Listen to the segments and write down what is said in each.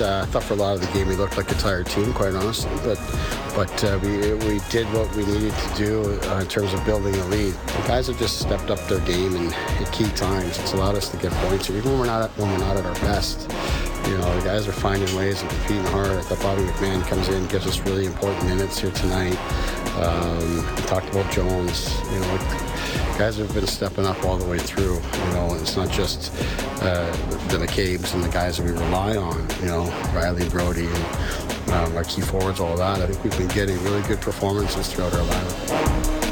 Uh, I thought for a lot of the game we looked like a tired team, quite honestly. But but uh, we we did what we needed to do uh, in terms of building a lead. The guys have just stepped up their game in, at key times. It's allowed us to get points, even when we're not when we're not at our best. You know, the guys are finding ways and competing hard. I thought Bobby McMann comes in, gives us really important minutes here tonight. Um, we talked about Jones. You know, guys have been stepping up all the way through. You know, it's not just uh, the McCabe's and the guys that we rely on. You know, Rielly, Brodie and um, our key forwards, all that. I think we've been getting really good performances throughout our lineup.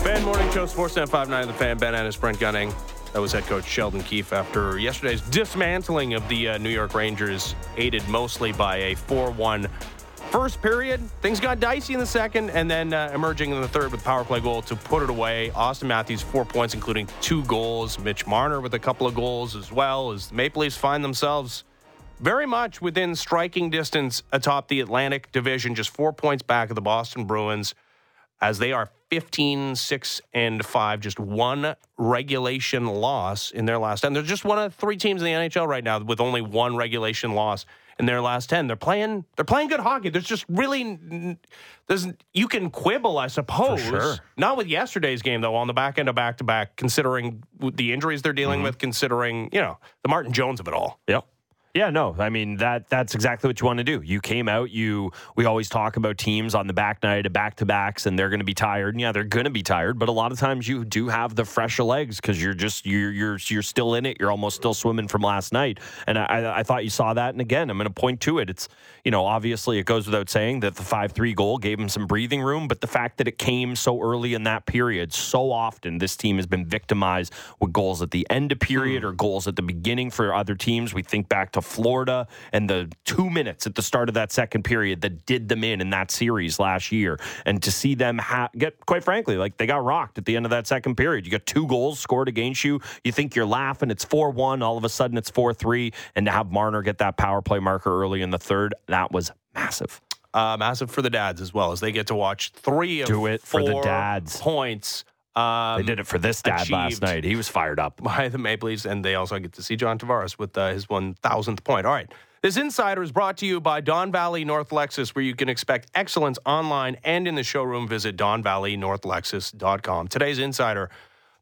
Fan Morning Show, Sportsnet 59, The Fan, Ben Ennis, Brent Gunning. That was head coach Sheldon Keefe after yesterday's dismantling of the uh, New York Rangers, aided mostly by a 4 1 first period. Things got dicey in the second, and then uh, emerging in the third with power play goal to put it away. Auston Matthews, four points, including two goals. Mitch Marner with a couple of goals as well, as the Maple Leafs find themselves very much within striking distance atop the Atlantic Division, just four points back of the Boston Bruins as they are 15, 6, and 5, just one regulation loss in their last 10. They're just one of three teams in the NHL right now with only one regulation loss in their last 10. They're playing they're playing good hockey. There's just really there's you can quibble, I suppose. Sure. Not with yesterday's game though, on the back end of back to back, considering the injuries they're dealing mm-hmm. with, considering, you know, the Martin Jones of it all. Yep. Yeah, no, I mean that that's exactly what you want to do. You came out, you we always talk about teams on the back night of back to backs, and they're going to be tired. And yeah, they're going to be tired, but a lot of times you do have the fresher legs because you're just you're you're you're still in it. You're almost still swimming from last night, and I, I thought you saw that. And again, I'm going to point to it. It's you know obviously it goes without saying that the five three goal gave him some breathing room, but the fact that it came so early in that period, so often this team has been victimized with goals at the end of period mm. or goals at the beginning for other teams. We think back to Florida and the two minutes at the start of that second period that did them in in that series last year. And to see them ha- get, quite frankly, like they got rocked at the end of that second period. You got two goals scored against you. You think you're laughing. It's 4 1. All of a sudden, it's 4 3. And to have Marner get that power play marker early in the third, that was massive. Uh, massive for the dads as well, as they get to watch three of Do it for the dads. points um, they did it for this dad last night. He was fired up by the Maple Leafs, and they also get to see John Tavares with uh, his one thousandth point. All right, this insider is brought to you by Don Valley North Lexus, where you can expect excellence online and in the showroom. Visit DonValleyNorthLexus.com. Today's insider,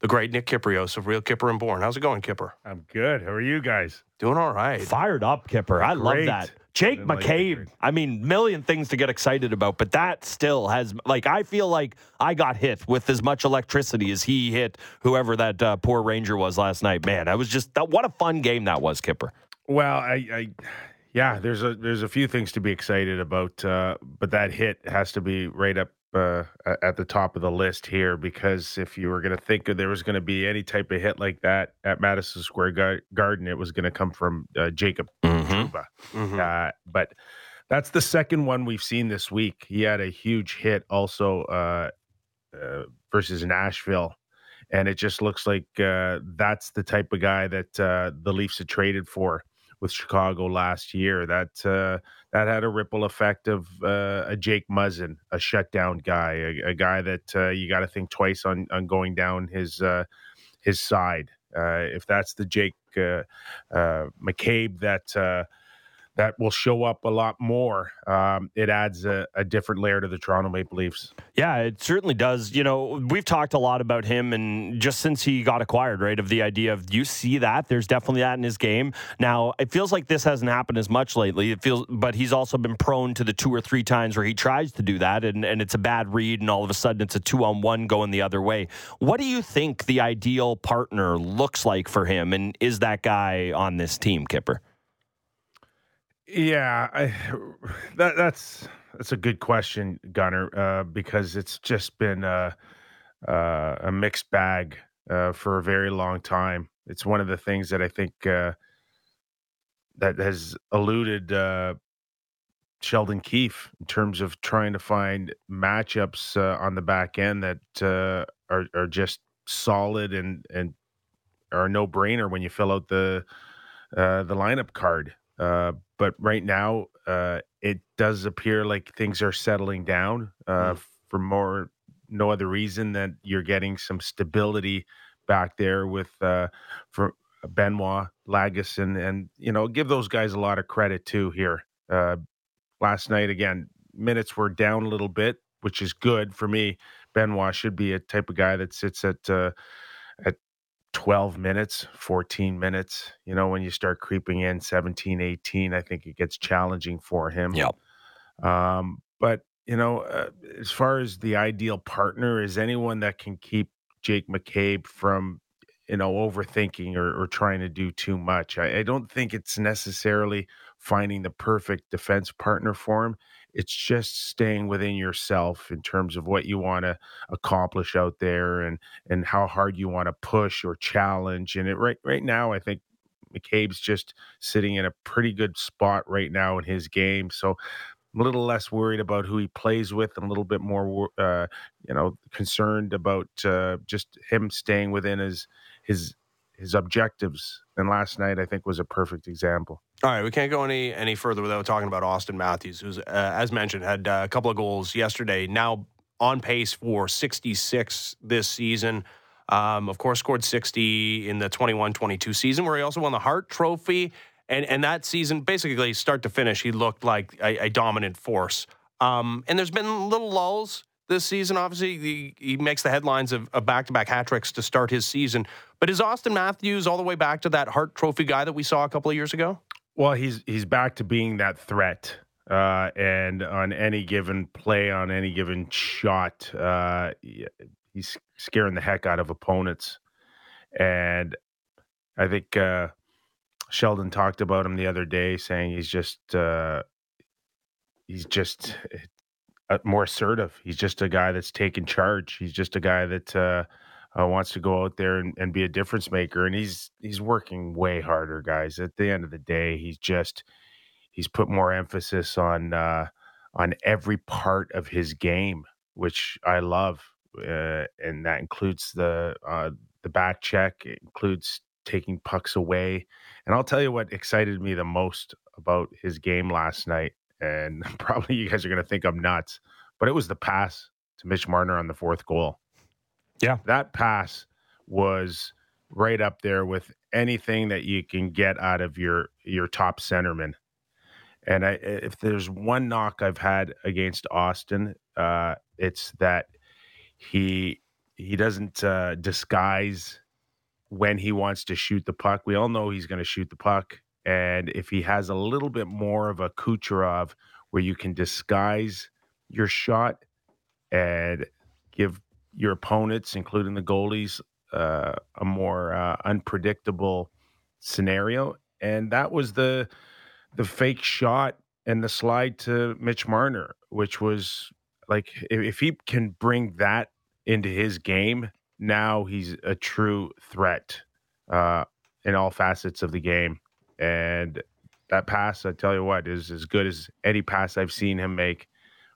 the great Nick Kypreos of Real Kyper and Bourne. How's it going, Kyper? I'm good. How are you guys? Doing all right. Fired up, Kyper. I love that. Jake McCabe. I mean, million things to get excited about, but that still has like I feel like I got hit with as much electricity as he hit whoever that uh, poor Ranger was last night. Man, I was just that. What a fun game that was, Kyper. Well, I, I yeah, there's a there's a few things to be excited about, uh, but that hit has to be right up uh, at the top of the list here because if you were going to think there was going to be any type of hit like that at Madison Square Gar- Garden, it was going to come from uh, Jacob mm-hmm. Mm-hmm. Uh, but that's the second one we've seen this week. He had a huge hit also uh, uh, versus Nashville. And it just looks like uh, that's the type of guy that the Leafs had traded for with Chicago last year. That uh, that had a ripple effect of uh, a Jake Muzzin, a shutdown guy, a, a guy that uh, you got to think twice on on going down his uh, his side. Uh, if that's the Jake uh, McCabe that that will show up a lot more. Um, it adds a, a, different layer to the Toronto Maple Leafs. Yeah, it certainly does. You know, we've talked a lot about him, and just since he got acquired, right, of the idea of you see that there's definitely that in his game. Now, it feels like this hasn't happened as much lately. It feels, but he's also been prone to the two or three times where he tries to do that, and, and it's a bad read, and all of a sudden it's a two on one going the other way. What do you think the ideal partner looks like for him, and is that guy on this team, Kyper? Yeah, I, that, that's that's a good question, Gunner, uh, because it's just been a, uh, a mixed bag uh, for a very long time. It's one of the things that I think uh, that has eluded uh, Sheldon Keefe in terms of trying to find matchups uh, on the back end that are are just solid and and are no brainer when you fill out the the lineup card. Uh, but right now, uh, it does appear like things are settling down uh, mm. for more no other reason that you're getting some stability back there with uh, for Benoit, Lagesson, and and you know give those guys a lot of credit too here. Uh, last night again, minutes were down a little bit, which is good for me. Benoit should be a type of guy that sits at uh, at 12 minutes, 14 minutes. You know, when you start creeping in 17, 18, I think it gets challenging for him. Yep. Um, but, you know, uh, as far as the ideal partner is anyone that can keep Jake McCabe from, you know, overthinking or, or trying to do too much. I, I don't think it's necessarily finding the perfect defense partner for him. It's just staying within yourself in terms of what you want to accomplish out there and and how hard you want to push or challenge. And it right right now, I think McCabe's just sitting in a pretty good spot right now in his game. So I'm a little less worried about who he plays with and a little bit more, uh, you know, concerned about uh, just him staying within his his his objectives. And last night, I think, was a perfect example. All right, we can't go any any further without talking about Auston Matthews, who's, uh, as mentioned, had uh, a couple of goals yesterday. Now on pace for 66 this season. Um, of course, scored 60 in the 21-22 season, where he also won the Hart Trophy. And and that season, basically start to finish, he looked like a, a dominant force. Um, and there's been little lulls this season. Obviously, he, he makes the headlines of, of back-to-back hat tricks to start his season. But is Auston Matthews all the way back to that Hart Trophy guy that we saw a couple of years ago? Well, he's he's back to being that threat, uh, and on any given play, on any given shot, uh, he's scaring the heck out of opponents. And I think uh, Sheldon talked about him the other day, saying he's just uh, he's just uh, more assertive. He's just a guy that's taking charge. He's just a guy that uh, wants to go out there and, and be a difference maker. And he's he's working way harder, guys. At the end of the day, he's just he's put more emphasis on uh, on every part of his game, which I love, uh, and that includes the uh, the back check. It includes taking pucks away. And I'll tell you what excited me the most about his game last night and probably you guys are going to think I'm nuts, but it was the pass to Mitch Marner on the fourth goal. Yeah. That pass was right up there with anything that you can get out of your your top centerman. And I, if there's one knock I've had against Auston, uh, it's that he he doesn't uh, disguise when he wants to shoot the puck. We all know he's going to shoot the puck. And if he has a little bit more of a Kucherov where you can disguise your shot and give your opponents, including the goalies, uh, a more uh, unpredictable scenario. And that was the the fake shot and the slide to Mitch Marner, which was like if, if he can bring that into his game, now he's a true threat uh, in all facets of the game. And that pass, I tell you what, is as good as any pass I've seen him make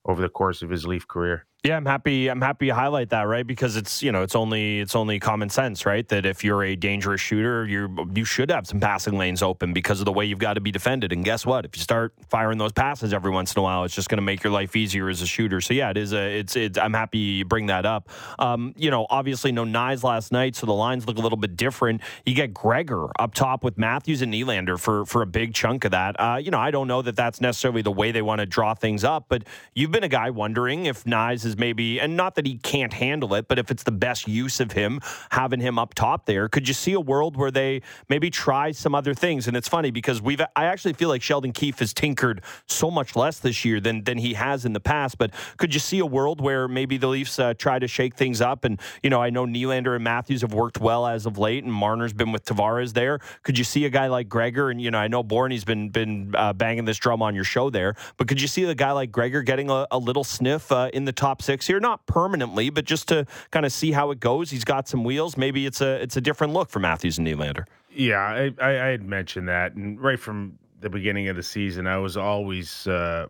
over the course of his Leaf career. Yeah, I'm happy. I'm happy to highlight that, right? Because it's you know it's only it's only common sense, right? That if you're a dangerous shooter, you you should have some passing lanes open because of the way you've got to be defended. And guess what? If you start firing those passes every once in a while, it's just going to make your life easier as a shooter. So yeah, it is a it's it's. I'm happy you bring that up. Um, you know, obviously no Knies last night, so the lines look a little bit different. You get Gregor up top with Matthews and Nylander for for a big chunk of that. Uh, you know, I don't know that that's necessarily the way they want to draw things up, but you've been a guy wondering if Knies is maybe and not that he can't handle it, but if it's the best use of him, having him up top there, could you see a world where they maybe try some other things? And it's funny because we've I actually feel like Sheldon Keefe has tinkered so much less this year than than he has in the past. But could you see a world where maybe the Leafs uh, try to shake things up? And you know, I know Nylander and Matthews have worked well as of late, and Marner's been with Tavares there. Could you see a guy like Gregor? And you know, I know Borny's been been uh, banging this drum on your show there, but could you see a guy like Gregor getting a, a little sniff uh, in the top six here? Not permanently, but just to kind of see how it goes. He's got some wheels. Maybe it's a it's a different look for Matthews and Nylander. Yeah, I, I, I had mentioned that, and right from the beginning of the season, I was always uh,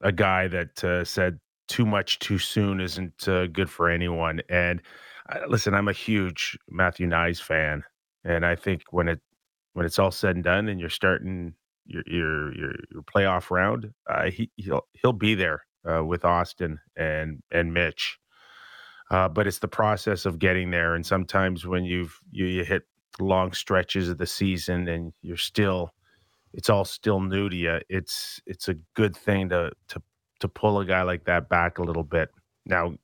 a guy that uh, said too much too soon isn't uh, good for anyone. And uh, listen, I'm a huge Matthew Knies fan, and I think when it when it's all said and done, and you're starting your your your, your playoff round, uh, he he'll he'll be there uh, with Auston and and Mitch. Uh, but it's the process of getting there, and sometimes when you've you, you hit long stretches of the season and you're still it's all still new to you it's it's a good thing to to to pull a guy like that back a little bit now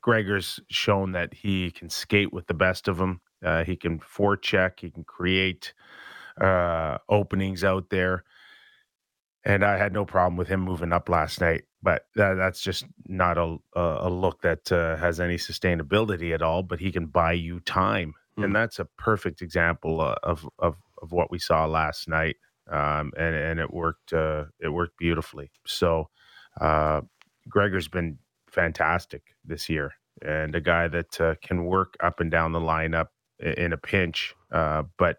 gregor's shown that he can skate with the best of them uh, he can forecheck he can create uh, openings out there and i had no problem with him moving up last night but that, that's just not a a look that uh, has any sustainability at all but he can buy you time mm. and that's a perfect example uh, of of of what we saw last night, um, and and it worked uh, it worked beautifully. So uh, Gregor's been fantastic this year, and a guy that uh, can work up and down the lineup in a pinch. Uh, but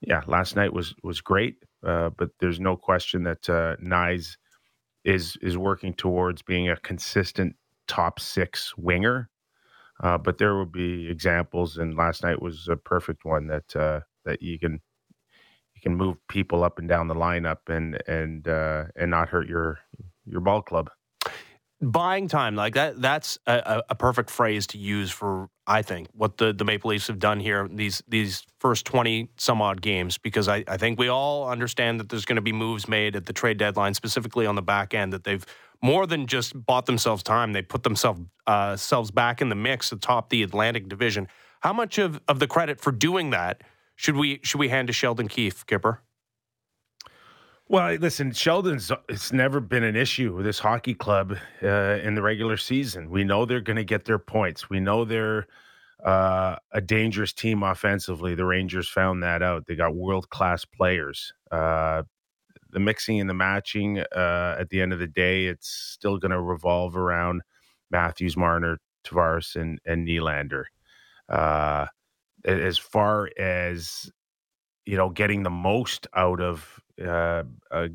yeah, last night was was great. Uh, but there's no question that uh, Knies is is working towards being a consistent top six winger uh, but there will be examples, and last night was a perfect one that uh, that you can you can move people up and down the lineup and and uh, and not hurt your your ball club. Buying time like that that's a, a, perfect phrase to use for I think what the, the Maple Leafs have done here these these first twenty some odd games because I, I think we all understand that there's going to be moves made at the trade deadline specifically on the back end that they've more than just bought themselves time. They put themselves uh, selves back in the mix atop the Atlantic Division. How much of, of the credit for doing that should we should we hand to Sheldon Keefe, Kyper? Well, listen, Sheldon's it's never been an issue with this hockey club uh, in the regular season. We know they're going to get their points. We know they're uh, a dangerous team offensively. The Rangers found that out. They got world class players. Uh, the mixing and the matching uh, at the end of the day, it's still going to revolve around Matthews, Marner, Tavares, and and Nylander. Uh, as far as you know, getting the most out of uh, uh,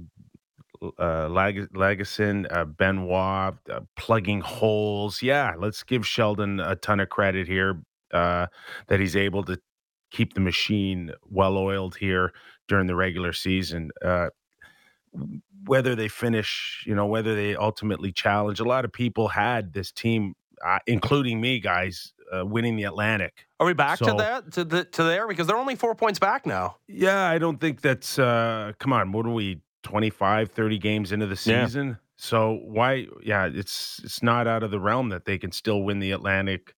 uh, Lag- Lagesson, uh, Benoit, uh, plugging holes. Yeah, let's give Sheldon a ton of credit here uh, that he's able to keep the machine well oiled here during the regular season. Uh, whether they finish, you know, whether they ultimately challenge. A lot of people had this team, uh, including me, guys, uh, winning the Atlantic. Are we back so, to that to the to there because they're only four points back now? Yeah, I don't think that's. Uh, come on, what are we? 25, 30 games into the season. Yeah. So why? Yeah, it's it's not out of the realm that they can still win the Atlantic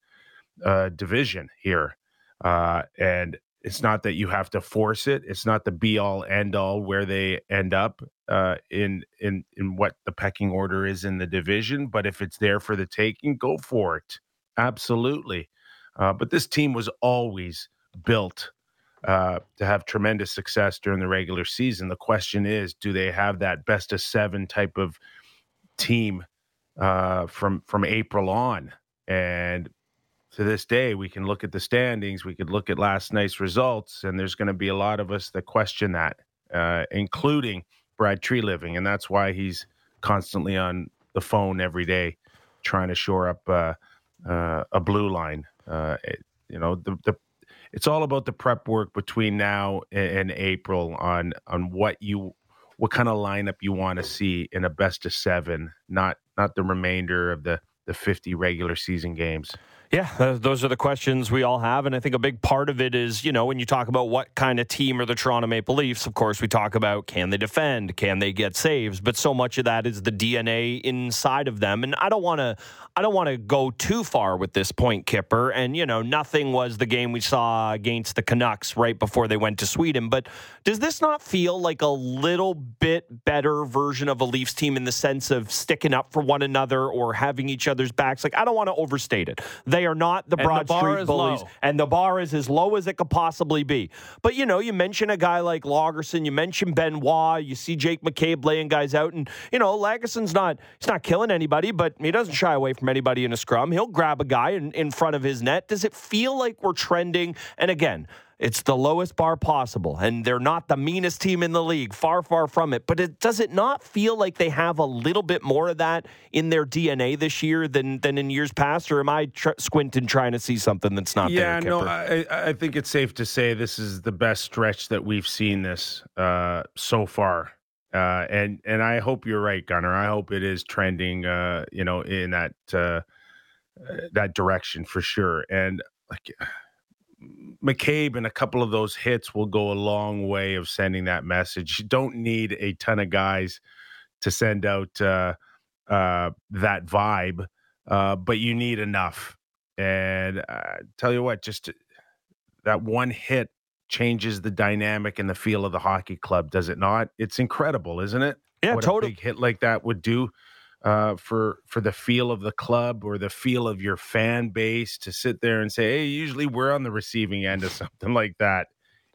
uh, division here. Uh, and it's not that you have to force it. It's not the be all end all where they end up uh, in in in what the pecking order is in the division. But if it's there for the taking, go for it. Absolutely. Uh, but this team was always built uh, to have tremendous success during the regular season. The question is, do they have that best of seven type of team uh, from from April on? And to this day, we can look at the standings, we could look at last night's results, and there's going to be a lot of us that question that, uh, including Brad Treliving, and that's why he's constantly on the phone every day trying to shore up uh, a blue line. Uh, it, you know, the, the it's all about the prep work between now and, and April on on what you what kind of lineup you want to see in a best of seven, not not the remainder of the the 50 regular season games. Yeah, those are the questions we all have. And I think a big part of it is, you know, when you talk about what kind of team are the Toronto Maple Leafs, of course, we talk about can they defend? Can they get saves? But so much of that is the DNA inside of them. And I don't want to. I don't want to go too far with this point, Kyper. And, you know, nothing was the game we saw against the Canucks right before they went to Sweden. But does this not feel like a little bit better version of a Leafs team in the sense of sticking up for one another or having each other's backs? Like, I don't want to overstate it. They are not the Broad the Street bullies, low. and the bar is as low as it could possibly be. But, you know, you mention a guy like Lagesson, you mention Benoit, you see Jake McCabe laying guys out. And, you know, Lagesson's not, he's not killing anybody, but he doesn't shy away from from anybody in a scrum. He'll grab a guy in, in front of his net. Does it feel like we're trending? And again, it's the lowest bar possible, and they're not the meanest team in the league. Far, far from it. But it, does it not feel like they have a little bit more of that in their DNA this year than than in years past? Or am I tr- squinting trying to see something that's not yeah, there? Yeah, no, I, I think it's safe to say this is the best stretch that we've seen this uh, so far. Uh, and and I hope you're right, Gunner. I hope it is trending, uh, you know, in that uh, that direction for sure. And like McCabe and a couple of those hits will go a long way of sending that message. You don't need a ton of guys to send out uh, uh, that vibe, uh, but you need enough. And tell you what, just that one hit changes the dynamic and the feel of the hockey club, does it not? It's incredible, isn't it? Yeah, what totally. a big hit like that would do uh, for for the feel of the club or the feel of your fan base to sit there and say, "Hey, usually we're on the receiving end of something like that,"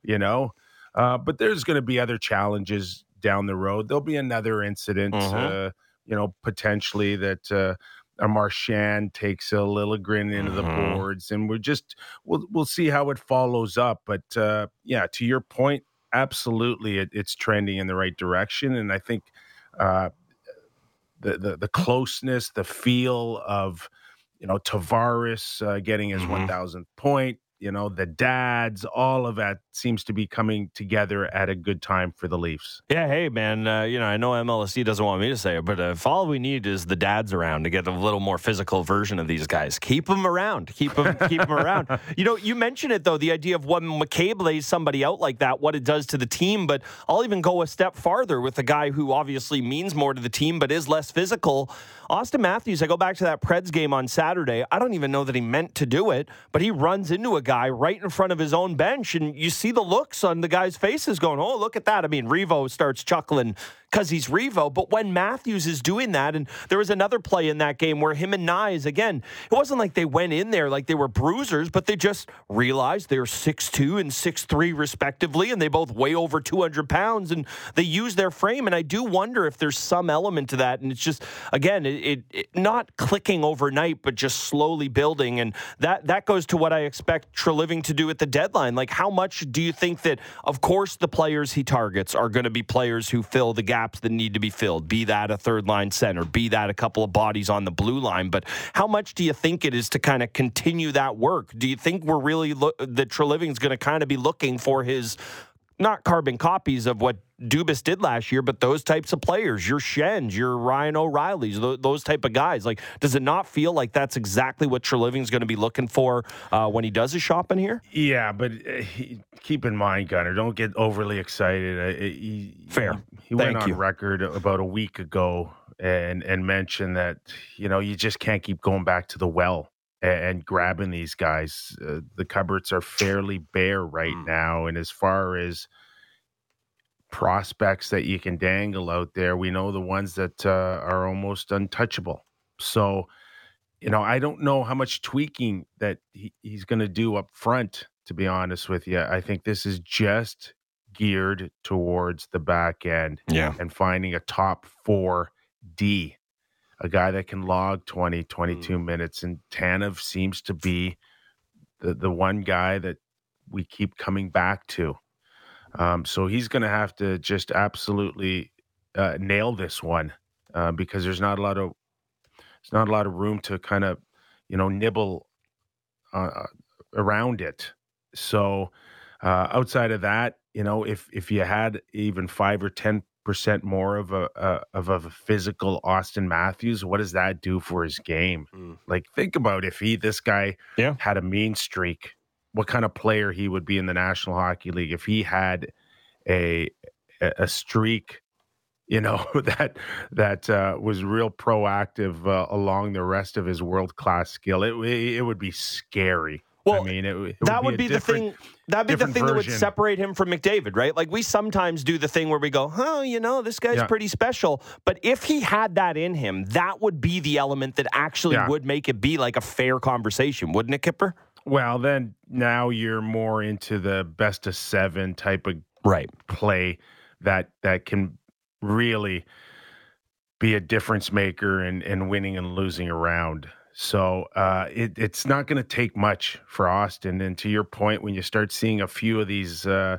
you know. Uh, but there's going to be other challenges down the road. There'll be another incident, Mhm. uh, you know, potentially that uh, a Marchand takes a Liljegren into the Mhm. boards, and we're just we'll we'll see how it follows up. But uh, yeah, to your point, absolutely, it, it's trending in the right direction, and I think uh, the, the the closeness, the feel of you know Tavares uh, getting his Mhm. one thousandth point, you know the dads, all of that seems to be coming together at a good time for the Leafs. Yeah, hey man, uh, you know I know MLSE doesn't want me to say it, but uh, if all we need is the dads around to get a little more physical version of these guys, keep them around, keep them, keep them around. You know, you mentioned it though, the idea of when McCabe lays somebody out like that, what it does to the team. But I'll even go a step farther with a guy who obviously means more to the team, but is less physical. Auston Matthews. I go back to that Preds game on Saturday. I don't even know that he meant to do it, but he runs into a guy right in front of his own bench, and you see the looks on the guys' faces going, "Oh, look at that!" I mean, Revo starts chuckling because he's Revo. But when Matthews is doing that, and there was another play in that game where him and Knies, again, it wasn't like they went in there like they were bruisers, but they just realized they're 6'2 and 6'3 respectively, and they both weigh over 200 pounds, and they use their frame. And I do wonder if there's some element to that. And it's just, again, it, it, it not clicking overnight, but just slowly building. And that, that goes to what I expect Treliving to do at the deadline. Like, how much do you think that, of course, the players he targets are going to be players who fill the gaps that need to be filled, be that a third line center, be that a couple of bodies on the blue line. But how much do you think it is to kind of continue that work? Do you think we're really, lo- that Treliving's going to kind of be looking for his, not carbon copies of what Dubas did last year, but those types of players, your Schenns, your Ryan O'Reillys, th- those type of guys. Like, does it not feel like that's exactly what Treliving's going to be looking for uh, when he does his shopping here? Yeah, but uh, he, keep in mind, Gunner, don't get overly excited. Uh, he, Fair. He, he went on you. record about a week ago and and mentioned that you know you just can't keep going back to the well and, and grabbing these guys. Uh, the cupboards are fairly bare right Mm. now, and as far as prospects that you can dangle out there, we know the ones that uh, are almost untouchable. So you know, I don't know how much tweaking that he, he's going to do up front, to be honest with you. I think this is just geared towards the back end Yeah. and finding a top four D, a guy that can log 20, 22 minutes. And Tanev seems to be the, the one guy that we keep coming back to. Um, so he's going to have to just absolutely uh, nail this one uh, because there's not a lot of there's not a lot of room to kind of you know nibble uh, around it. So uh, outside of that, you know, if if you had even five or ten percent more of a, a of a physical Auston Matthews, what does that do for his game? Mm. Like think about if he this guy Yeah. had a mean streak, what kind of player he would be in the National Hockey League if he had a a a streak you know that that uh, was real proactive uh, along the rest of his world class skill. It it would be scary. Well, I mean, it, it that would would be, the thing. That'd be the thing that would separate him from McDavid, right? Like we sometimes do the thing where we go, "Oh, you know, this guy's Yeah. pretty special." But if he had that in him, that would be the element that actually Yeah. would make it be like a fair conversation, wouldn't it, Kyper? Well, then now you're more into the best of seven type of Right. play that that can really be a difference maker in, in winning and losing around. So uh, it, it's not going to take much for Auston. And to your point, when you start seeing a few of these uh,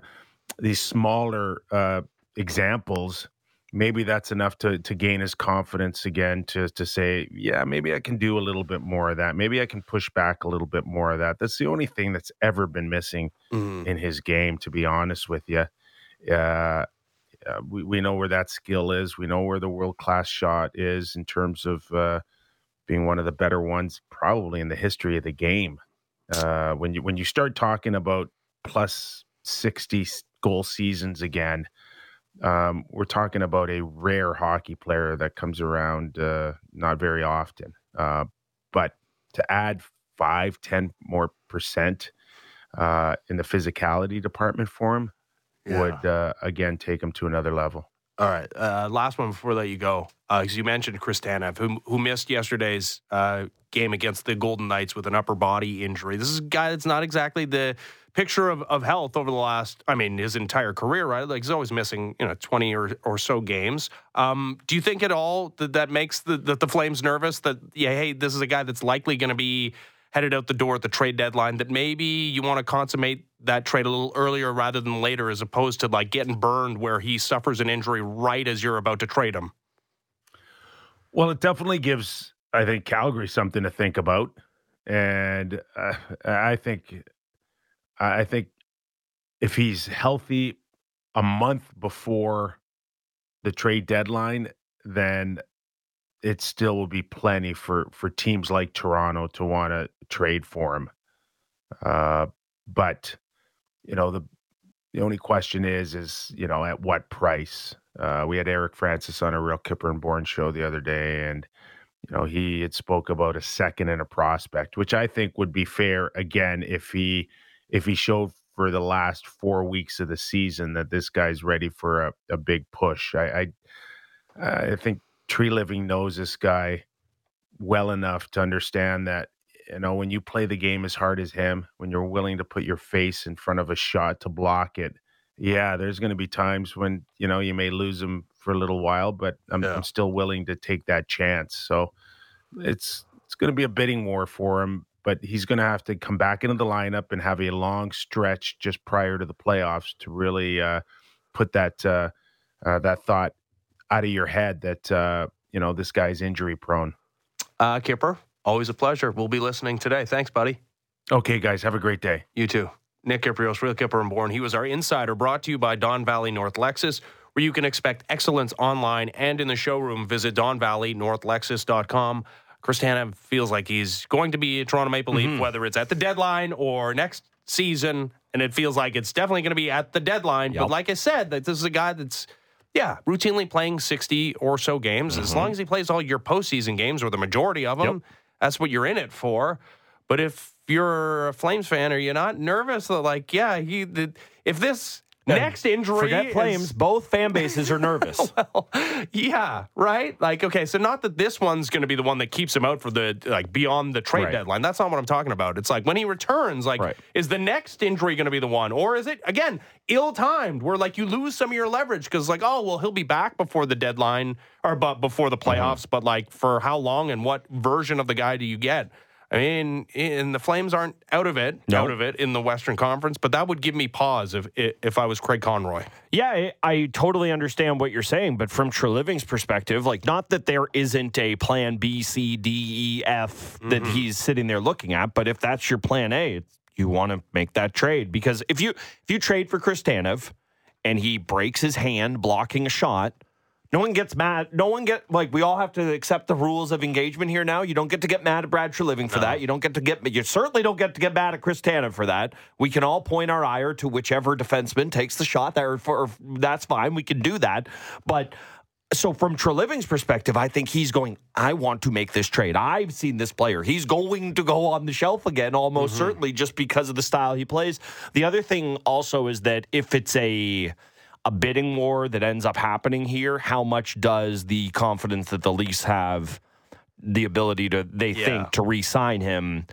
these smaller uh, examples, maybe that's enough to to gain his confidence again. To to say, yeah, maybe I can do a little bit more of that. Maybe I can push back a little bit more of that. That's the only thing that's ever been missing Mm. in his game, to be honest with you. Uh, uh, we, we know where that skill is. We know where the world class shot is in terms of uh, being one of the better ones, probably in the history of the game. Uh, when you when you start talking about plus sixty goal seasons again, um, we're talking about a rare hockey player that comes around uh, not very often. Uh, but to add five, ten more percent uh, in the physicality department for him Yeah. would uh, again take him to another level. All right. Uh, last one before I let you go. Because you mentioned Chris Tanev, who, who missed yesterday's uh, game against the Golden Knights with an upper body injury. This is a guy that's not exactly the picture of, of health over the last, I mean, his entire career, right? Like he's always missing, you know, 20 or, or so games. Um, do you think at all that that makes the, that the Flames nervous that, yeah, hey, this is a guy that's likely going to be headed out the door at the trade deadline that maybe you want to consummate that trade a little earlier rather than later as opposed to like getting burned where he suffers an injury right as you're about to trade him? Well, it definitely gives, I think, Calgary something to think about, and uh, I think, I think, if he's healthy a month before the trade deadline, then it still will be plenty for for teams like Toronto to want to trade for him. Uh, but you know the the only question is is you know at what price uh, we had eric francis on a real Kyper and Bourne show the other day and you know he had spoke about a second and a prospect which i think would be fair again if he if he showed for the last four weeks of the season that this guy's ready for a, a big push i i, I think Treliving knows this guy well enough to understand that you know, when you play the game as hard as him, when you're willing to put your face in front of a shot to block it, yeah, there's going to be times when you know you may lose him for a little while, but I'm, Yeah. I'm still willing to take that chance. So it's it's going to be a bidding war for him, but he's going to have to come back into the lineup and have a long stretch just prior to the playoffs to really uh, put that uh, uh, that thought out of your head that uh, you know this guy's injury prone. uh, Kyper always a pleasure we'll be listening today thanks buddy Okay, guys, have a great day. You too. Nick Kypreos, Real Kyper and Bourne. He was our insider brought to you by Don Valley North Lexus, where you can expect excellence online and in the showroom. Visit donvalleynorthlexus.com. Chris Tanev feels like he's going to be a Toronto Maple Leaf, whether it's at the deadline or next season. And it feels like it's definitely going to be at the deadline. But like I said, that this is a guy that's, yeah, routinely playing 60 or so games. As mm-hmm. long as he plays all your postseason games or the majority of them, that's what you're in it for. But if you're a Flames fan, are you not nervous that, like, yeah, he, the, if this next injury, Forget is- Both fan bases are nervous. yeah, right. Like, okay, so not that this one's going to be the one that keeps him out for the like beyond the trade Right. deadline. That's not what I'm talking about. It's like when he returns, like, Right. is the next injury going to be the one, or is it again ill timed, where like you lose some of your leverage because like, oh well, he'll be back before the deadline or but before the playoffs, mm-hmm. but like for how long and what version of the guy do you get? I mean, and the Flames aren't out of it, No. out of it in the Western Conference, but that would give me pause if if I was Craig Conroy. Yeah, I, totally understand what you're saying, but from Treliving's perspective, like not that there isn't a plan B, C, D, E, F that mm-hmm. he's sitting there looking at, but if that's your plan A, you want to make that trade because if you if you trade for Chris Tanev and he breaks his hand blocking a shot, no one gets mad. No one get like we all have to accept the rules of engagement here now. You don't get to get mad at Brad Treliving for that. You don't get to get you certainly don't get to get mad at Chris Tanev for that. We can all point our ire to whichever defenseman takes the shot there for that's fine. We can do that. But so from Treliving's perspective, I think he's going, I want to make this trade. I've seen this player. He's going to go on the shelf again, almost mm-hmm. certainly, just because of the style he plays. The other thing also is that if it's a a bidding war that ends up happening here, how much does the confidence that the Leafs have the ability to they Yeah. think to re-sign him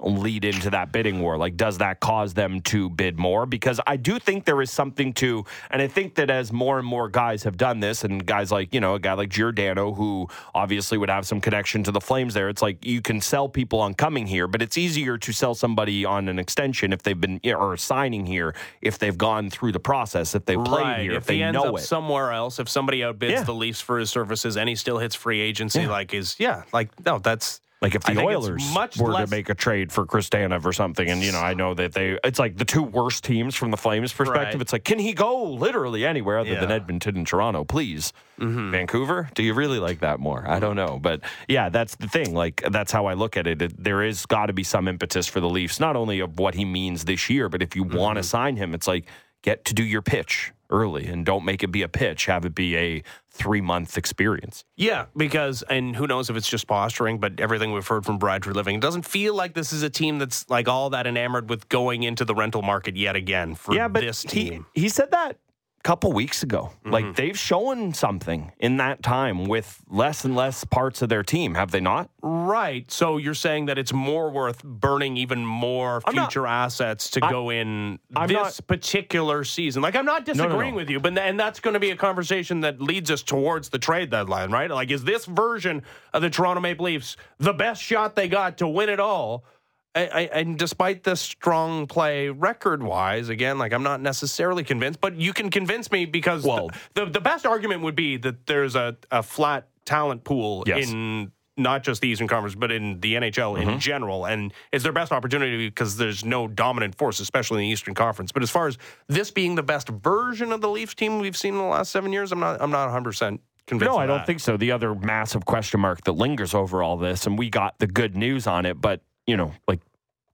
lead into that bidding war? Like, does that cause them to bid more? Because I do think there is something to, and I think that as more and more guys have done this, and guys like, you know, a guy like Giordano, who obviously would have some connection to the Flames there, it's like you can sell people on coming here, but it's easier to sell somebody on an extension if they've been, or signing here if they've gone through the process, if they've played here, if, If, they know it. somewhere else, if somebody outbids Yeah. the Leafs for his services and he still hits free agency, Yeah. like is yeah, like no, that's Like if the Oilers were less- to make a trade for Chris Tanev or something, and you know, I know that they it's like the two worst teams from the Flames perspective. Right. It's like, can he go literally anywhere other than Yeah. Mm-hmm. Edmonton and Toronto, please? Vancouver? Do you really like that more? I don't know, but yeah, that's the thing. Like that's how I look at it. It- There is got to be some impetus for the Leafs, not only of what he means this year, but if you want Mm-hmm. to sign him, it's like get to do your pitch early and don't make it be a pitch. Have it be a three month experience. Yeah, because and who knows if it's just posturing, but everything we've heard from Brad Treliving it doesn't feel like this is a team that's like all that enamored with going into the rental market yet again for yeah, but this team. he said that couple weeks ago. Mm-hmm. Like they've shown something in that time with less and less parts of their team, have they not? Right. So you're saying that it's more worth burning even more I'm not- future assets to I- go in I'm this not- particular season. Like I'm not no, no. disagreeing with you, but and that's going to be a conversation that leads us towards the trade deadline, right? Like is this version of the Toronto Maple Leafs the best shot they got to win it all? I, I, and despite the strong play record wise, again, like I'm not necessarily convinced, but you can convince me because Well- the, the, the best argument would be that there's a, a flat talent pool Yes. in not just the Eastern Conference, but in the NHL Mm-hmm. in general. And it's their best opportunity because there's no dominant force, especially in the Eastern Conference. But as far as this being the best version of the Leafs team we've seen in the last seven years, I'm not I'm not 100 percent convinced. No, I don't that. think so. The other massive question mark that lingers over all this, and we got the good news on it, but you know, like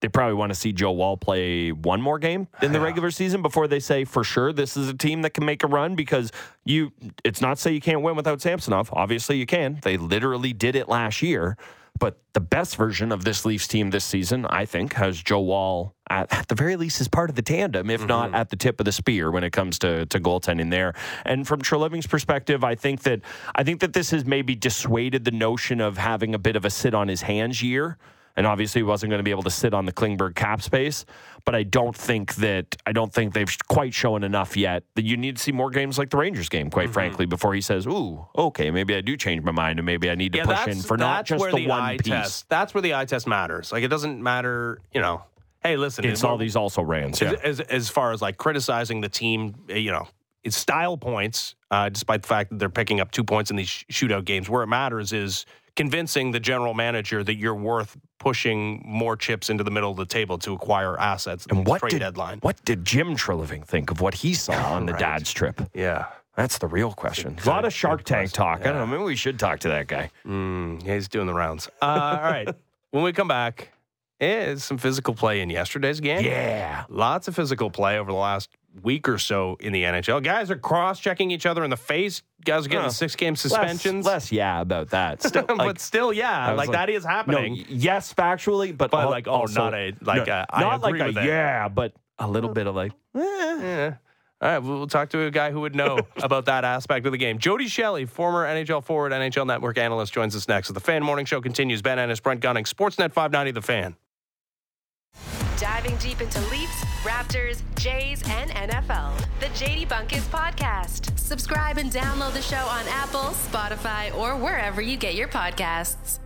they probably want to see Joe Woll play one more game in the Yeah. regular season before they say for sure this is a team that can make a run because you it's not say you can't win without Samsonov. Obviously you can. They literally did it last year. But the best version of this Leafs team this season, I think, has Joe Woll at, at the very least as part of the tandem, if not mm-hmm. at the tip of the spear when it comes to to goaltending there. And from Treliving's perspective, I think that I think that this has maybe dissuaded the notion of having a bit of a sit on his hands year. And obviously, he wasn't going to be able to sit on the Klingberg cap space. But I don't think that I don't think they've quite shown enough yet that you need to see more games like the Rangers game, quite frankly, before he says, "Ooh, okay, maybe I do change my mind, and maybe I need to Yeah, push in for not just the, the, one eye piece." test. That's where the eye test matters. Like it doesn't matter, you know. Hey, listen, It's all these also rans. Yeah. as, as, far as like criticizing the team, uh, you know, it's style points, uh, despite the fact that they're picking up two points in these sh- shootout games. Where it matters is convincing the general manager that you're worth pushing more chips into the middle of the table to acquire assets. And what trade did deadline? what did Jim Treliving think of what he saw on the Right. dad's trip? Yeah, That's the real question. A lot of Shark Tank talk. I don't know. Maybe we should talk to that guy. mm, yeah, he's doing the rounds. Uh, all right, when we come back, is some physical play in yesterday's game. Yeah. Lots of physical play over the last week or so in the NHL. Guys are cross checking each other in the face. Guys are getting Huh. six game suspensions. Less, less yeah about that. Still, like, but still, yeah, like, like, that is happening. y- yes, factually, but, But al- like, oh, also- not a like no, a, I not agree like a with it. yeah, but a little bit of like, eh. Yeah. All right, we'll we'll talk to a guy who would know about that aspect of the game. Jody Shelley, former NHL forward, NHL Network analyst, joins us next. As the Fan Morning Show continues, Ben Ennis, Brent Gunning, Sportsnet 590, The Fan. Diving deep into Leafs, Raptors, Jays, and NFL. The JD Bunkis Podcast. Subscribe and download the show on Apple, Spotify, or wherever you get your podcasts.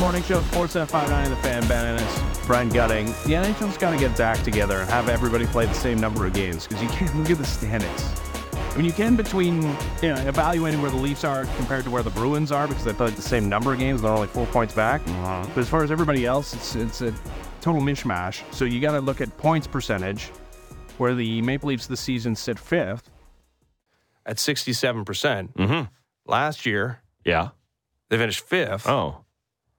Morning Show, Sportsnet 590, The Fan, Ben Brian Gunning. The NHL's got to get act together and have everybody play the same number of games because you can't look at the standings. I mean, you can between you know evaluating where the Leafs are compared to where the Bruins are because they played the same number of games. They're only four points back. But as far as everybody else, it's it's a total mishmash. So you got to look at points percentage, where the Maple Leafs this season sit fifth. At 67%. percent Mhm. Last year, yeah. they finished fifth Oh,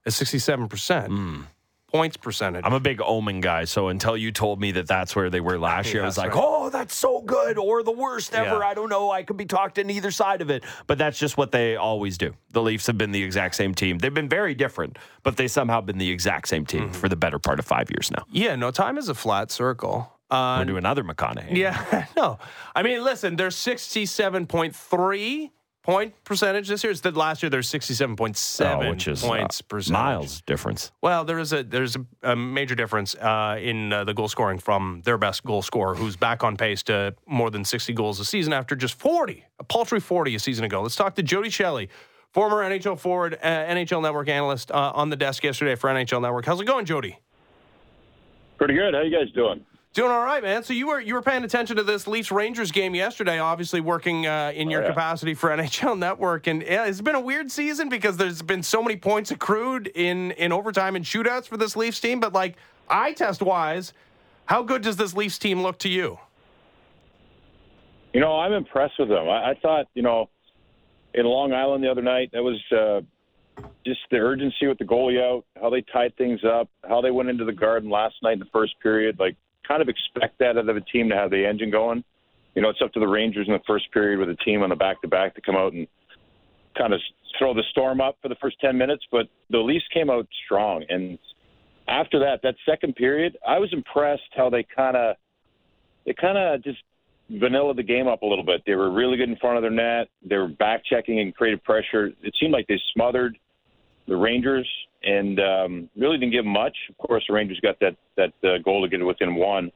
at 67%. mm. Points percentage. I'm a big Omen guy, so until you told me that that's where they were last year, I was like, right. "Oh, that's so good," or the worst ever. Yeah. I don't know. I could be talked in either side of it, but that's just what they always do. The Leafs have been the exact same team. They've been very different, but they somehow been the exact same team Mm-hmm. for the better part of five years now. yeah, no, time is a flat circle. Uh, We're doing another McConaughey. Yeah, no. I mean, listen, there's 67.3 point percentage this year. It's that last year there's 67.7 Oh, which is points uh, percentage. miles difference. Well, there is a there's a, a major difference uh, in uh, the goal scoring from their best goal scorer, who's back on pace to more than 60 goals a season after just 40, a paltry 40 a season ago. Let's talk to Jody Shelley, former NHL forward, uh, NHL Network analyst, uh, on the desk yesterday for NHL Network. How's it going, Jody? Pretty good. How you guys doing? Doing all right, man. So you were you were paying attention to this Leafs Rangers game yesterday, obviously working uh, in your Oh, yeah. capacity for NHL Network, and yeah, it's been a weird season because there's been so many points accrued in in overtime and shootouts for this Leafs team. But like eye test wise, how good does this Leafs team look to you? You know, I'm impressed with them. I, I thought, you know, in Long Island the other night, that was uh, just the urgency with the goalie out, how they tied things up, how they went into the garden last night in the first period. Like, kind of expect that out of a team to have the engine going. You know, it's up to the Rangers in the first period with a team on the back to back to come out and kind of throw the storm up for the first 10 minutes. But the Leafs came out strong. And after that, that second period, I was impressed how they kind of, they kind of just vanilla the game up a little bit. They were really good in front of their net. They were back checking and created pressure. It seemed like they smothered the Rangers and um, really didn't give much. Of course, the Rangers got that that uh, goal to get it within one.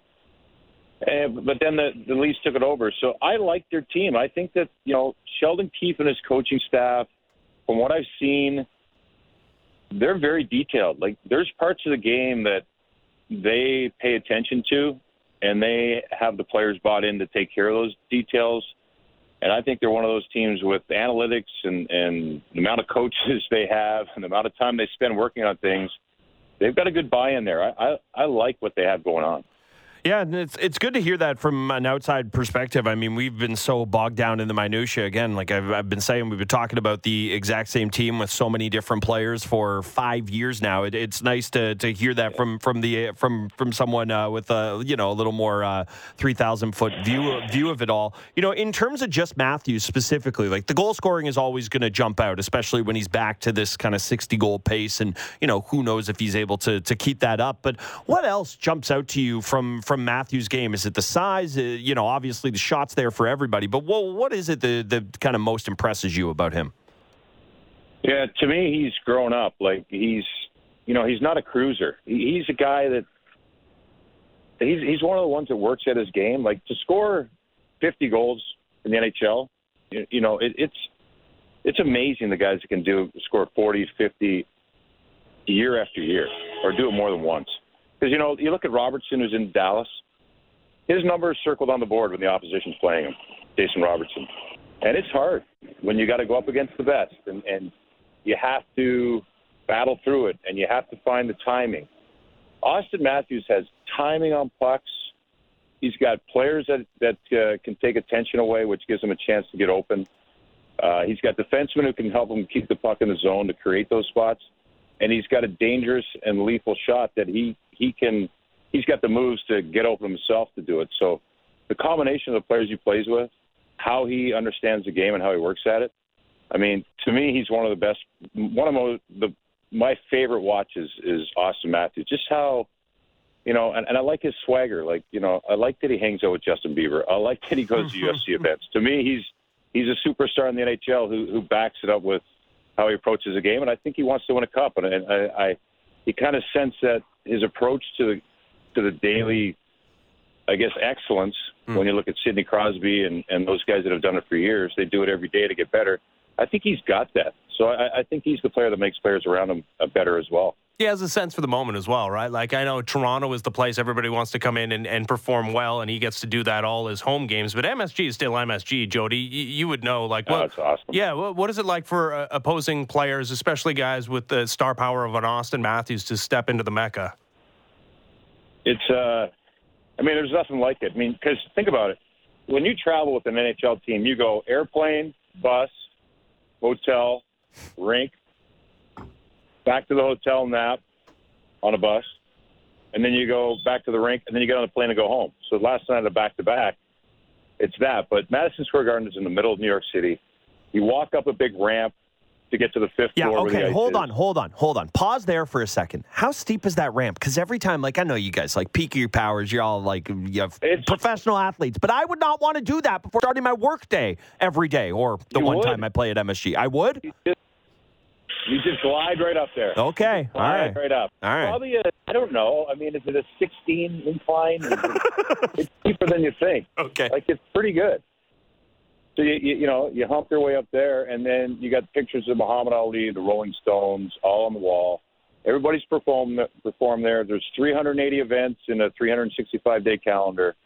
And, but then the, the Leafs took it over. So I like their team. I think that you know Sheldon Keefe and his coaching staff, from what I've seen, they're very detailed. Like there's parts of the game that they pay attention to, and they have the players bought in to take care of those details. And I think they're one of those teams with analytics and, and the amount of coaches they have and the amount of time they spend working on things. They've got a good buy-in there. I, I, I like what they have going on. Yeah, and it's it's good to hear that from an outside perspective. I mean, we've been so bogged down in the minutia. Again, like I've, I've been saying, we've been talking about the exact same team with so many different players for five years now. It, it's nice to, to hear that from from the from from someone uh, with a you know a little more uh, three thousand foot view view of it all. You know, in terms of just Matthews specifically, like the goal scoring is always going to jump out, especially when he's back to this kind of sixty goal pace, and you know who knows if he's able to to keep that up. But what else jumps out to you from from Matthews' game? Is it the size? Uh, you know, obviously the shots there for everybody, but what what is it that, that kind of most impresses you about him? Yeah, to me, he's grown up. Like he's, you know, he's not a cruiser. He's a guy that he's he's one of the ones that works at his game. Like to score 50 goals in the NHL, you, you know, it, it's it's amazing the guys that can do score 40, 50 year after year, or do it more than once. Because you know, you look at Robertson, who's in Dallas. His number is circled on the board when the opposition's playing him, Jason Robertson. And it's hard when you got to go up against the best, and, and you have to battle through it, and you have to find the timing. Auston Matthews has timing on pucks. He's got players that that uh, can take attention away, which gives him a chance to get open. Uh, he's got defensemen who can help him keep the puck in the zone to create those spots, and he's got a dangerous and lethal shot that he he can. He's got the moves to get open himself to do it. So, the combination of the players he plays with, how he understands the game and how he works at it. I mean, to me, he's one of the best. One of my, the my favorite watches is Auston Matthews. Just how, you know, and, and I like his swagger. Like, you know, I like that he hangs out with Justin Bieber. I like that he goes to UFC events. To me, he's he's a superstar in the NHL who who backs it up with how he approaches the game, and I think he wants to win a cup. And, and I, I he kind of sense that his approach to the to the daily, I guess, excellence. Hmm. When you look at Sidney Crosby and and those guys that have done it for years, they do it every day to get better. I think he's got that. So I, I think he's the player that makes players around him uh, better as well. He has a sense for the moment as well, right? Like I know Toronto is the place everybody wants to come in and, and perform well, and he gets to do that all his home games. But MSG is still MSG, Jody. You, you would know, like, Oh, what? that's awesome. Yeah, what, what is it like for uh, opposing players, especially guys with the star power of an Auston Matthews, to step into the mecca? It's uh, I mean, there's nothing like it. I mean, because think about it. When you travel with an NHL team, you go airplane, bus, hotel, rink, back to the hotel, nap on a bus, and then you go back to the rink, and then you get on the plane and go home. So last night of back to back, it's that. But Madison Square Garden is in the middle of New York City. You walk up a big ramp to get to the fifth Yeah, floor. the okay, hold on, hold on, hold on. Pause there for a second. How steep is that ramp? Because every time, like, I know you guys, like, peak of your powers, you're all like, you have It's- professional athletes, but I would not want to do that before starting my work day every day or the one would. time I play at MSG. I would? You just glide right up there. Okay, all Glide right. right up. All right. Probably a, I don't know. I mean, is it a 16 incline? It- it's deeper than you think. Okay. Like it's pretty good. So you, you you know you hump your way up there, and then you got pictures of Muhammad Ali, the Rolling Stones, all on the wall, Everybody's performed performed there. There's 380 events in a 365 day calendar,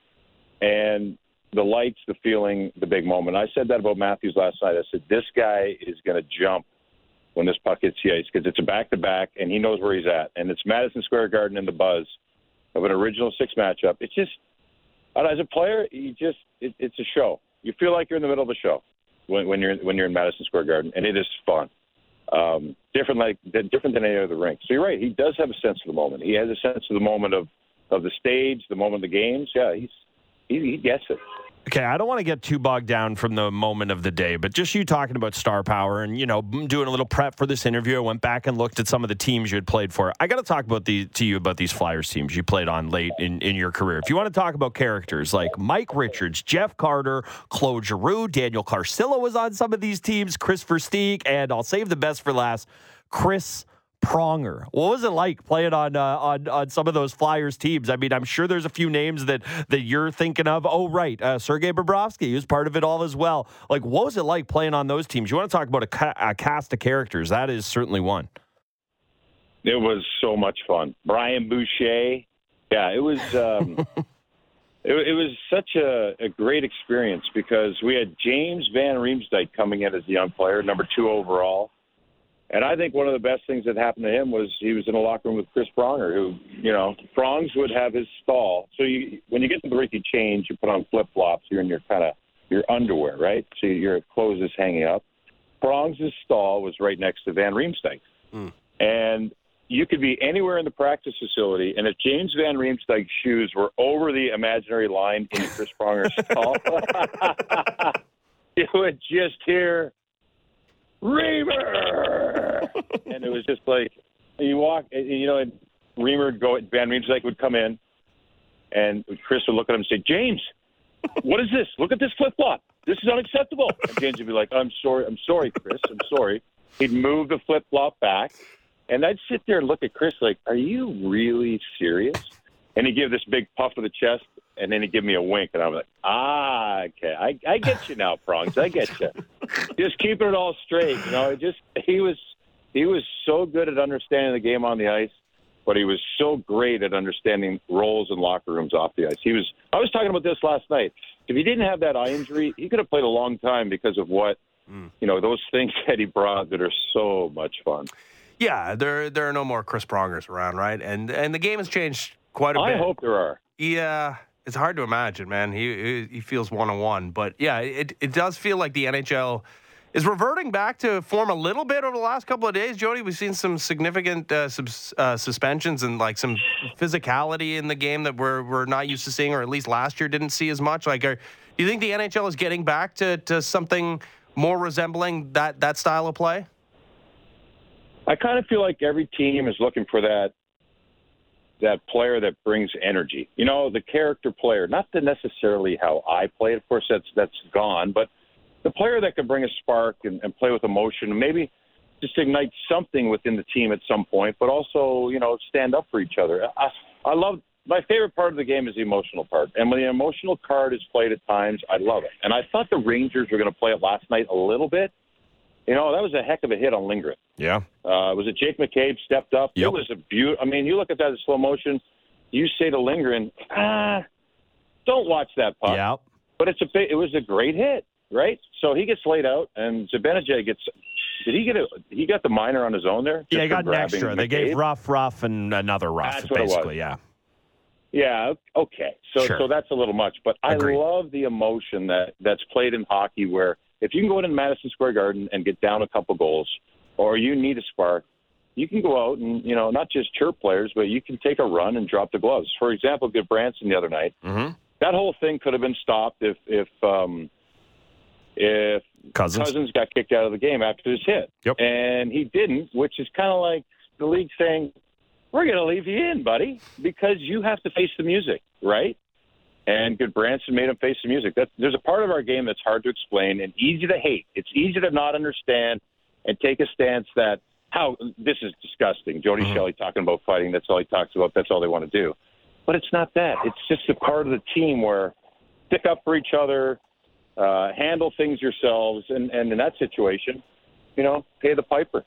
and the lights, the feeling, the big moment. I said that about Matthews last night. I said this guy is going to jump when this puck hits the ice because it's a back to back, and he knows where he's at, and it's Madison Square Garden in the buzz of an original six matchup. It's just as a player, you just it, it's a show. You feel like you're in the middle of a show when, when you're when you're in Madison Square Garden, and it is fun. Um, different like different than any other rink. So you're right. He does have a sense of the moment. He has a sense of the moment of of the stage, the moment of the games. Yeah, he's he, he gets it. Okay, I don't want to get too bogged down from the moment of the day, but just you talking about star power and you know doing a little prep for this interview, I went back and looked at some of the teams you had played for. I got to talk about the to you about these Flyers teams you played on late in, in your career. If you want to talk about characters like Mike Richards, Jeff Carter, Claude Giroux, Daniel Carcillo was on some of these teams, Kris Versteeg, and I'll save the best for last, Chris Pronger. What was it like playing on uh, on on some of those Flyers teams? I mean, I'm sure there's a few names that that you're thinking of. Oh, right, uh, Sergei Bobrovsky he was part of it all as well. Like, what was it like playing on those teams? You want to talk about a, ca- a cast of characters? That is certainly one. It was so much fun. Brian Boucher, yeah, it was. Um, it, it, was such a, a great experience because we had James Van Riemsdyk coming in as a young player, number two overall and I think one of the best things that happened to him was he was in a locker room with Chris Pronger, who, you know, Prongs would have his stall. So you, when you get to the rink, you change, you put on flip flops, you're in your kind of your underwear, right? So your clothes is hanging up. Prongs' stall was right next to Van Riemsdyk. Mm. And you could be anywhere in the practice facility, and if James Van Riemsdyk's shoes were over the imaginary line in Chris Pronger's stall, you would just hear Reamer, and it was just like you walk, you know, and Reamer would go, and Van Riemsdyk would come in, and Chris would look at him and say, James, what is this? Look at this flip flop. This is unacceptable. And James would be like, I'm sorry, I'm sorry, Chris, I'm sorry. He'd move the flip flop back, and I'd sit there and look at Chris like, Are you really serious? And he'd give this big puff of the chest, and then he'd give me a wink, and I'm like, ah, okay, I, I get you now, Prongs, I get you. just keeping it all straight, you know. It just he was he was so good at understanding the game on the ice, but he was so great at understanding roles in locker rooms off the ice. He was. I was talking about this last night. If he didn't have that eye injury, he could have played a long time because of what mm. you know those things that he brought that are so much fun. Yeah, there there are no more Chris Prongers around, right? And and the game has changed quite a I bit. I hope there are. Yeah, it's hard to imagine, man. He he feels one on one, but yeah, it it does feel like the NHL is reverting back to form a little bit over the last couple of days. Jody, we've seen some significant uh, subs, uh, suspensions and like some physicality in the game that we're we're not used to seeing, or at least last year didn't see as much. Like, are, do you think the NHL is getting back to to something more resembling that that style of play? I kind of feel like every team is looking for that that player that brings energy. You know, the character player, not the necessarily how I play. Of course, that's that's gone, but the player that can bring a spark and, and play with emotion, maybe just ignite something within the team at some point, but also you know stand up for each other. I, I love my favorite part of the game is the emotional part, and when the emotional card is played at times, I love it. And I thought the Rangers were going to play it last night a little bit. You know, that was a heck of a hit on Lindgren. Yeah. Uh, was it Jake McCabe stepped up? Yep. It was a beaut. I mean, you look at that in slow motion. You say to Lindgren, ah, don't watch that puck. Yeah. But it's a it was a great hit, right? So he gets laid out, and Zibanejad gets. Did he get a? He got the minor on his own there. Yeah, he got an extra. McCabe? They gave rough, rough, and another rough. That's basically, yeah. Yeah. Okay. So sure. so that's a little much, but Agreed. I love the emotion that that's played in hockey where if you can go into Madison Square Garden and get down a couple goals, or you need a spark, you can go out and you know not just chirp players, but you can take a run and drop the gloves. For example, Gudbranson the other night. Mm-hmm. That whole thing could have been stopped if if um, if Cousins. Cozens got kicked out of the game after his hit, yep. and he didn't, which is kind of like the league saying, "We're going to leave you in, buddy, because you have to face the music, right?" And Gudbranson made him face the music. That, there's a part of our game that's hard to explain and easy to hate. It's easy to not understand and take a stance that how this is disgusting. Jody mm-hmm. Shelley talking about fighting. That's all he talks about. That's all they want to do. But it's not that. It's just a part of the team where stick up for each other, uh, handle things yourselves, and, and in that situation, you know, pay the piper.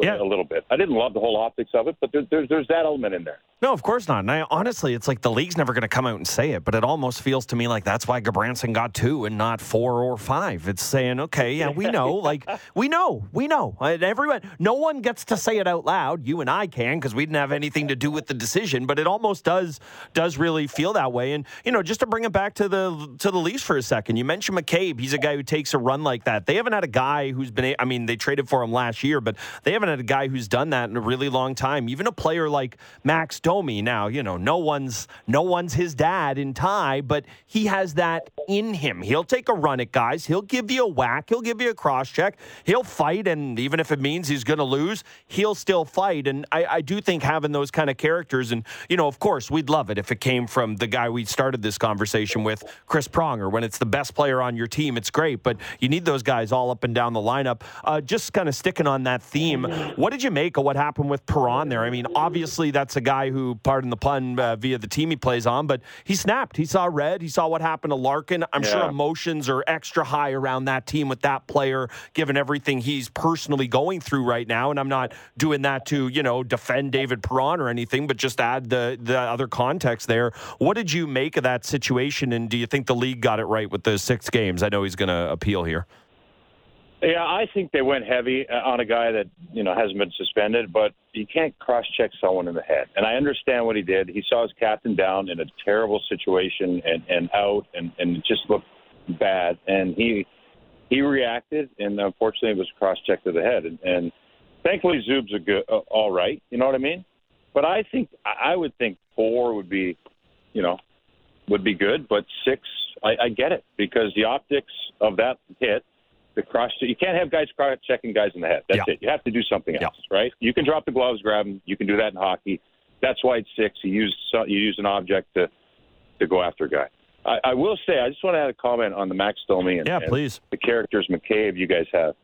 Yeah. a little bit. I didn't love the whole optics of it, but there, there's there's that element in there. No, of course not. And I honestly, it's like the league's never going to come out and say it, but it almost feels to me like that's why Gudbranson got two and not four or five. It's saying, okay, yeah, we know, like we know, we know. And everyone, no one gets to say it out loud. You and I can because we didn't have anything to do with the decision, but it almost does does really feel that way. And you know, just to bring it back to the to the Leafs for a second, you mentioned McCabe. He's a guy who takes a run like that. They haven't had a guy who's been. I mean, they traded for him last year, but they haven't had a guy who's done that in a really long time. Even a player like Max Domi. Now, you know, no one's no one's his dad in tie, but he has that in him. He'll take a run at guys. He'll give you a whack. He'll give you a cross check. He'll fight, and even if it means he's going to lose, he'll still fight. And I, I do think having those kind of characters, and you know, of course, we'd love it if it came from the guy we started this conversation with, Chris Pronger. When it's the best player on your team, it's great, but you need those guys all up and down the lineup. Uh, just kind of sticking on that theme, what did you make of what happened with Perron there? I mean, obviously that's a guy who, pardon the pun, uh, via the team he plays on, but he snapped. He saw red. He saw what happened to Larkin. I'm sure emotions are extra high around that team with that player, given everything he's personally going through right now. And I'm not doing that to, you know, defend David Perron or anything, but just add the, the other context there. What did you make of that situation? And do you think the league got it right with the six games? I know he's going to appeal here. Yeah, I think they went heavy uh, on a guy that you know hasn't been suspended, but you can't cross-check someone in the head. And I understand what he did. He saw his captain down in a terrible situation and and out, and and it just looked bad. And he he reacted, and unfortunately, it was cross-check to the head. And, and thankfully, Zub's a good, uh, all right. You know what I mean? But I think I would think four would be, you know, would be good. But six, I, I get it because the optics of that hit the cross. You can't have guys cross checking guys in the head. That's Yeah. it. You have to do something Yeah. else, right? You can drop the gloves, grab them. You can do that in hockey. That's why it's six. You use you use an object to to go after a guy. I, I will say, I just want to add a comment on the Max Domi and, Yeah, and please. the characters McCabe you guys have.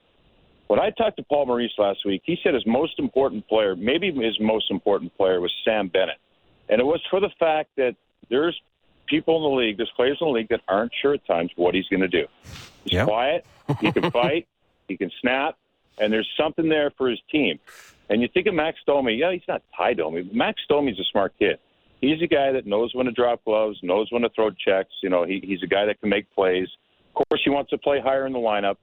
When I talked to Paul Maurice last week, he said his most important player, maybe his most important player, was Sam Bennett, and it was for the fact that there's people in the league, there's players in the league that aren't sure at times what he's going to do. He's Yeah. quiet. He can fight. He can snap. And there's something there for his team. And you think of Max Domi. Yeah, he's not Tie Domi. but Max Domi's a smart kid. He's a guy that knows when to drop gloves, knows when to throw checks. You know, he, he's a guy that can make plays. Of course, he wants to play higher in the lineup.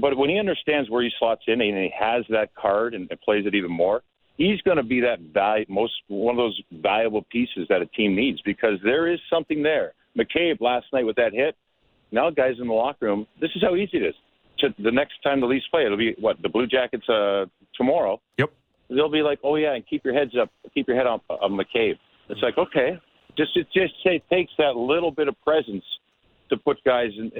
But when he understands where he slots in and he has that card and plays it even more, he's going to be that value, most one of those valuable pieces that a team needs because there is something there. McCabe last night with that hit. Now, guys in the locker room, this is how easy it is. To the next time the Leafs play, it'll be what the Blue Jackets uh, tomorrow. Yep. They'll be like, oh yeah, and keep your heads up, keep your head on, on McCabe. It's like okay, just it just it takes that little bit of presence to put guys in,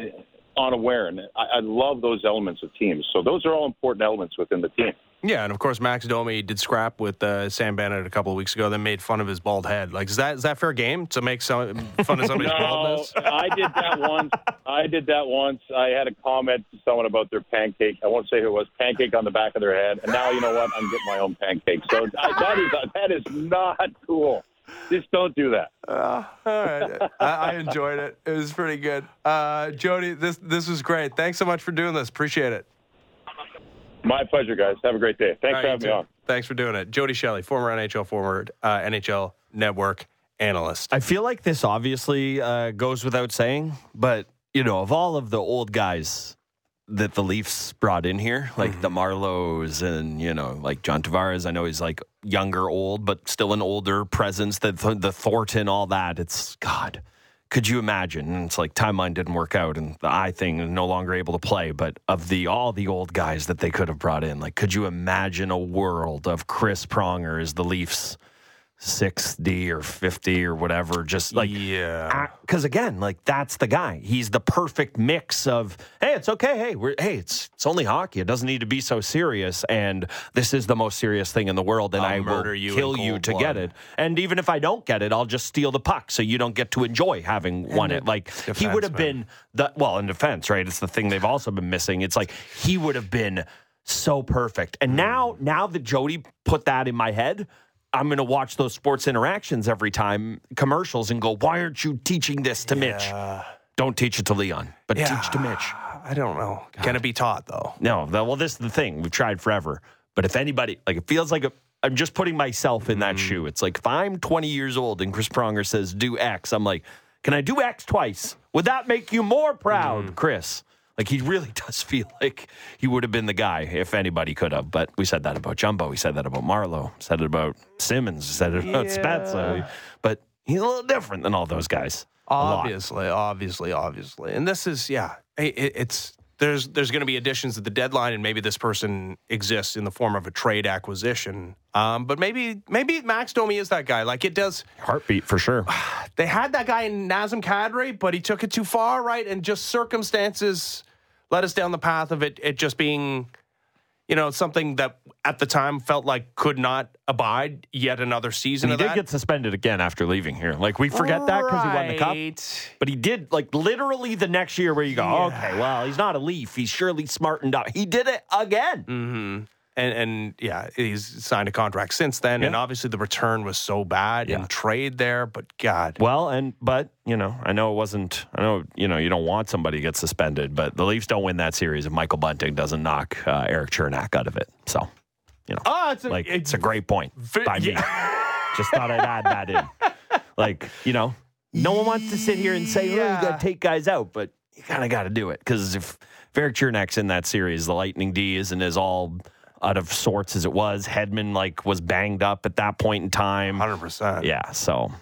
unaware, and I, I love those elements of teams. So those are all important elements within the team. Yeah, and of course Max Domi did scrap with uh, Sam Bennett a couple of weeks ago. Then made fun of his bald head. Like, is that is that fair game to make some fun of somebody's No, baldness? I did that once. I did that once. I had a comment to someone about their pancake. I won't say who it was. Pancake on the back of their head. And now you know what? I'm getting my own pancake. So I, that is that is not cool. Just don't do that. All right, I, I enjoyed it. It was pretty good. Uh, Jody, this this was great. Thanks so much for doing this. Appreciate it. My pleasure, guys. Have a great day. Thanks All for having me too. on. Thanks for doing it. Jody Shelley, former NHL, former uh, NHL Network analyst. I feel like this obviously uh, goes without saying, but you know, of all of the old guys that the Leafs brought in here, like the Marleaus and you know, like John Tavares, I know he's like younger, old, but still an older presence. The the Thornton, all that. It's God. Could you imagine? And it's like timeline didn't work out, and the eye thing no longer able to play. But of the all the old guys that they could have brought in, like, could you imagine a world of Chris Pronger as the Leafs? 60 or 50 or whatever just like yeah. because again like that's the guy. He's the perfect mix of hey it's okay. Hey we're hey it's it's only hockey. It doesn't need to be so serious and this is the most serious thing in the world and I'll i murder will you in kill you to blood. get it. And even if i don't get it i'll just steal the puck so you don't get to enjoy having won it. like he would have been the well in defense right? It's the thing they've also been missing. It's like he would have been so perfect. And hmm. now now that jody put that in my head I'm going to watch those sports interactions every time commercials and go, why aren't you teaching this to Mitch? Don't teach it to Leon, but teach to Mitch. I don't know. Can it be taught though? No, the- well, this is the thing. We've tried forever. But if anybody, like, it feels like a, I'm just putting myself in that Mm. shoe. It's like if I'm 20 years old and Chris Pronger says do X, I'm like, can I do X twice? Would that make you more proud, Mm. Chris? Like he really does feel like he would have been the guy if anybody could have. But we said that about Jumbo. We said that about Marleau. Said it about Simmonds. Said it about Spezza. But he's a little different than all those guys. Obviously, obviously, obviously, and this is yeah. It- it's there's there's going to be additions at the deadline, and maybe this person exists in the form of a trade acquisition. Um, but maybe maybe Max Domi is that guy. Like it does. Heartbeat for sure. They had that guy in Nazem Kadri, but he took it too far, right? And just circumstances led us down the path of it. It just being. You know, something that at the time felt like could not abide yet another season And he did that. get suspended again after leaving here. Like we forget that because he won the cup. But he did like literally the next year where you go, Yeah. okay, well, he's not a leaf. He's surely smartened up. He did it again. Mm-hmm. And and yeah, he's signed a contract since then, and obviously the return was so bad Yeah. in trade there. But God, Well, and but you know, I know it wasn't. I know you know you don't want somebody to get suspended, but the Leafs don't win that series if Michael Bunting doesn't knock uh, Erik Cernak out of it. So, you know, oh, it's a, like it's a great point Ve- by me. Just thought I'd add that in. Like you know, no one wants to sit here and say, "Oh, you Yeah. got to take guys out," but you kind of got to do it because if, if Erik Cernak's in that series, the Lightning D isn't as all out of sorts as it was. Hedman like was banged up at that point in time. hundred percent. Yeah, so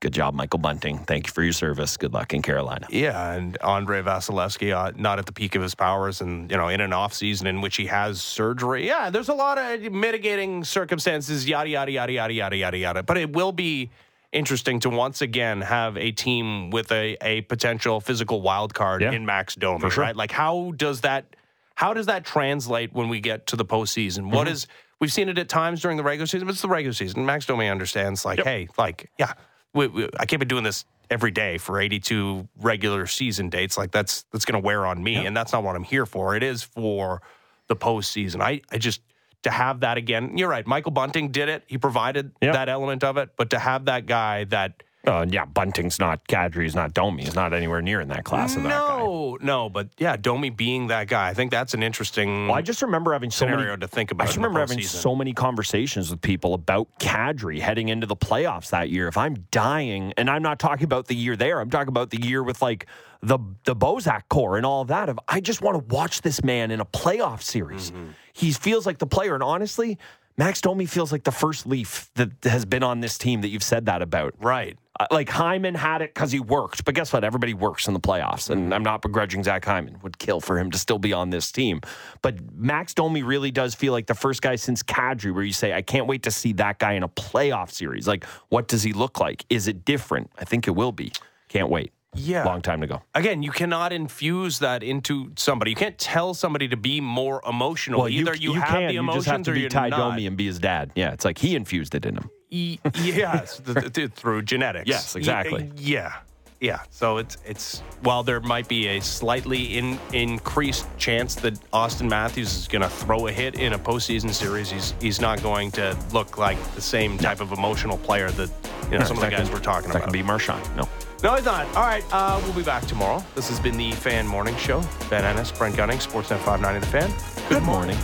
good job, Michael Bunting. Thank you for your service. Good luck in Carolina. Yeah, and Andrei Vasilevskiy uh, not at the peak of his powers, and you know, in an off season in which he has surgery. Yeah, there's a lot of mitigating circumstances. Yada yada yada yada yada yada yada. But it will be interesting to once again have a team with a a potential physical wild card Yeah, in Max Domi. sure. Right? Like, how does that how does that translate when we get to the postseason? What Mm-hmm. is we've seen it at times during the regular season, but it's the regular season. Max Domi understands, like, hey, like, yeah, we, we, I can't be doing this every day for 82 regular season dates. Like, that's that's going to wear on me, and that's not what I'm here for. It is for the postseason. I, I just to have that again. You're right. Michael Bunting did it. He provided Yep. that element of it, but to have that guy that Uh, yeah, Bunting's not Kadri's not Domi. He's not anywhere near in that class of that guy. no, no, but yeah, Domi being that guy, I think that's an interesting Well, I just remember having so scenario many, to think about. I just remember having so many conversations with people about Kadri heading into the playoffs that year. If I'm dying, and I'm not talking about the year there, I'm talking about the year with like the the Bozak core and all of that. Of I just want to watch this man in a playoff series. Mm-hmm. He feels like the player, and honestly, Max Domi feels like the first Leaf that has been on this team that you've said that about. right. Uh, like Hyman had it because he worked, but guess what? Everybody works in the playoffs, and. I'm not begrudging Zach Hyman. Would kill for him to still be on this team, but Max Domi really does feel like the first guy since Kadri, where you say, "I can't wait to see that guy in a playoff series." Like, what does he look like? Is it different? I think it will be. Can't wait. Yeah. long time to go. Again, you cannot infuse that into somebody. You can't tell somebody to be more emotional. Either you, have can. the you emotions just have to or be you're Ty not. Domi and be his dad. Yeah, it's like he infused it in him. Y- yes, th- th- th- through genetics. Yes, exactly. Y- yeah, yeah. So it's it's while there might be a slightly in, increased chance that Auston Matthews is going to throw a hit in a postseason series, he's he's not going to look like the same type of emotional player that you know some of the guys we're talking That about. can be Marchand. No. No, he's not. All right, uh, we'll be back tomorrow. This has been the Fan Morning Show. Ben Ennis, Brent Gunning, Sportsnet 590 The Fan. Good morning.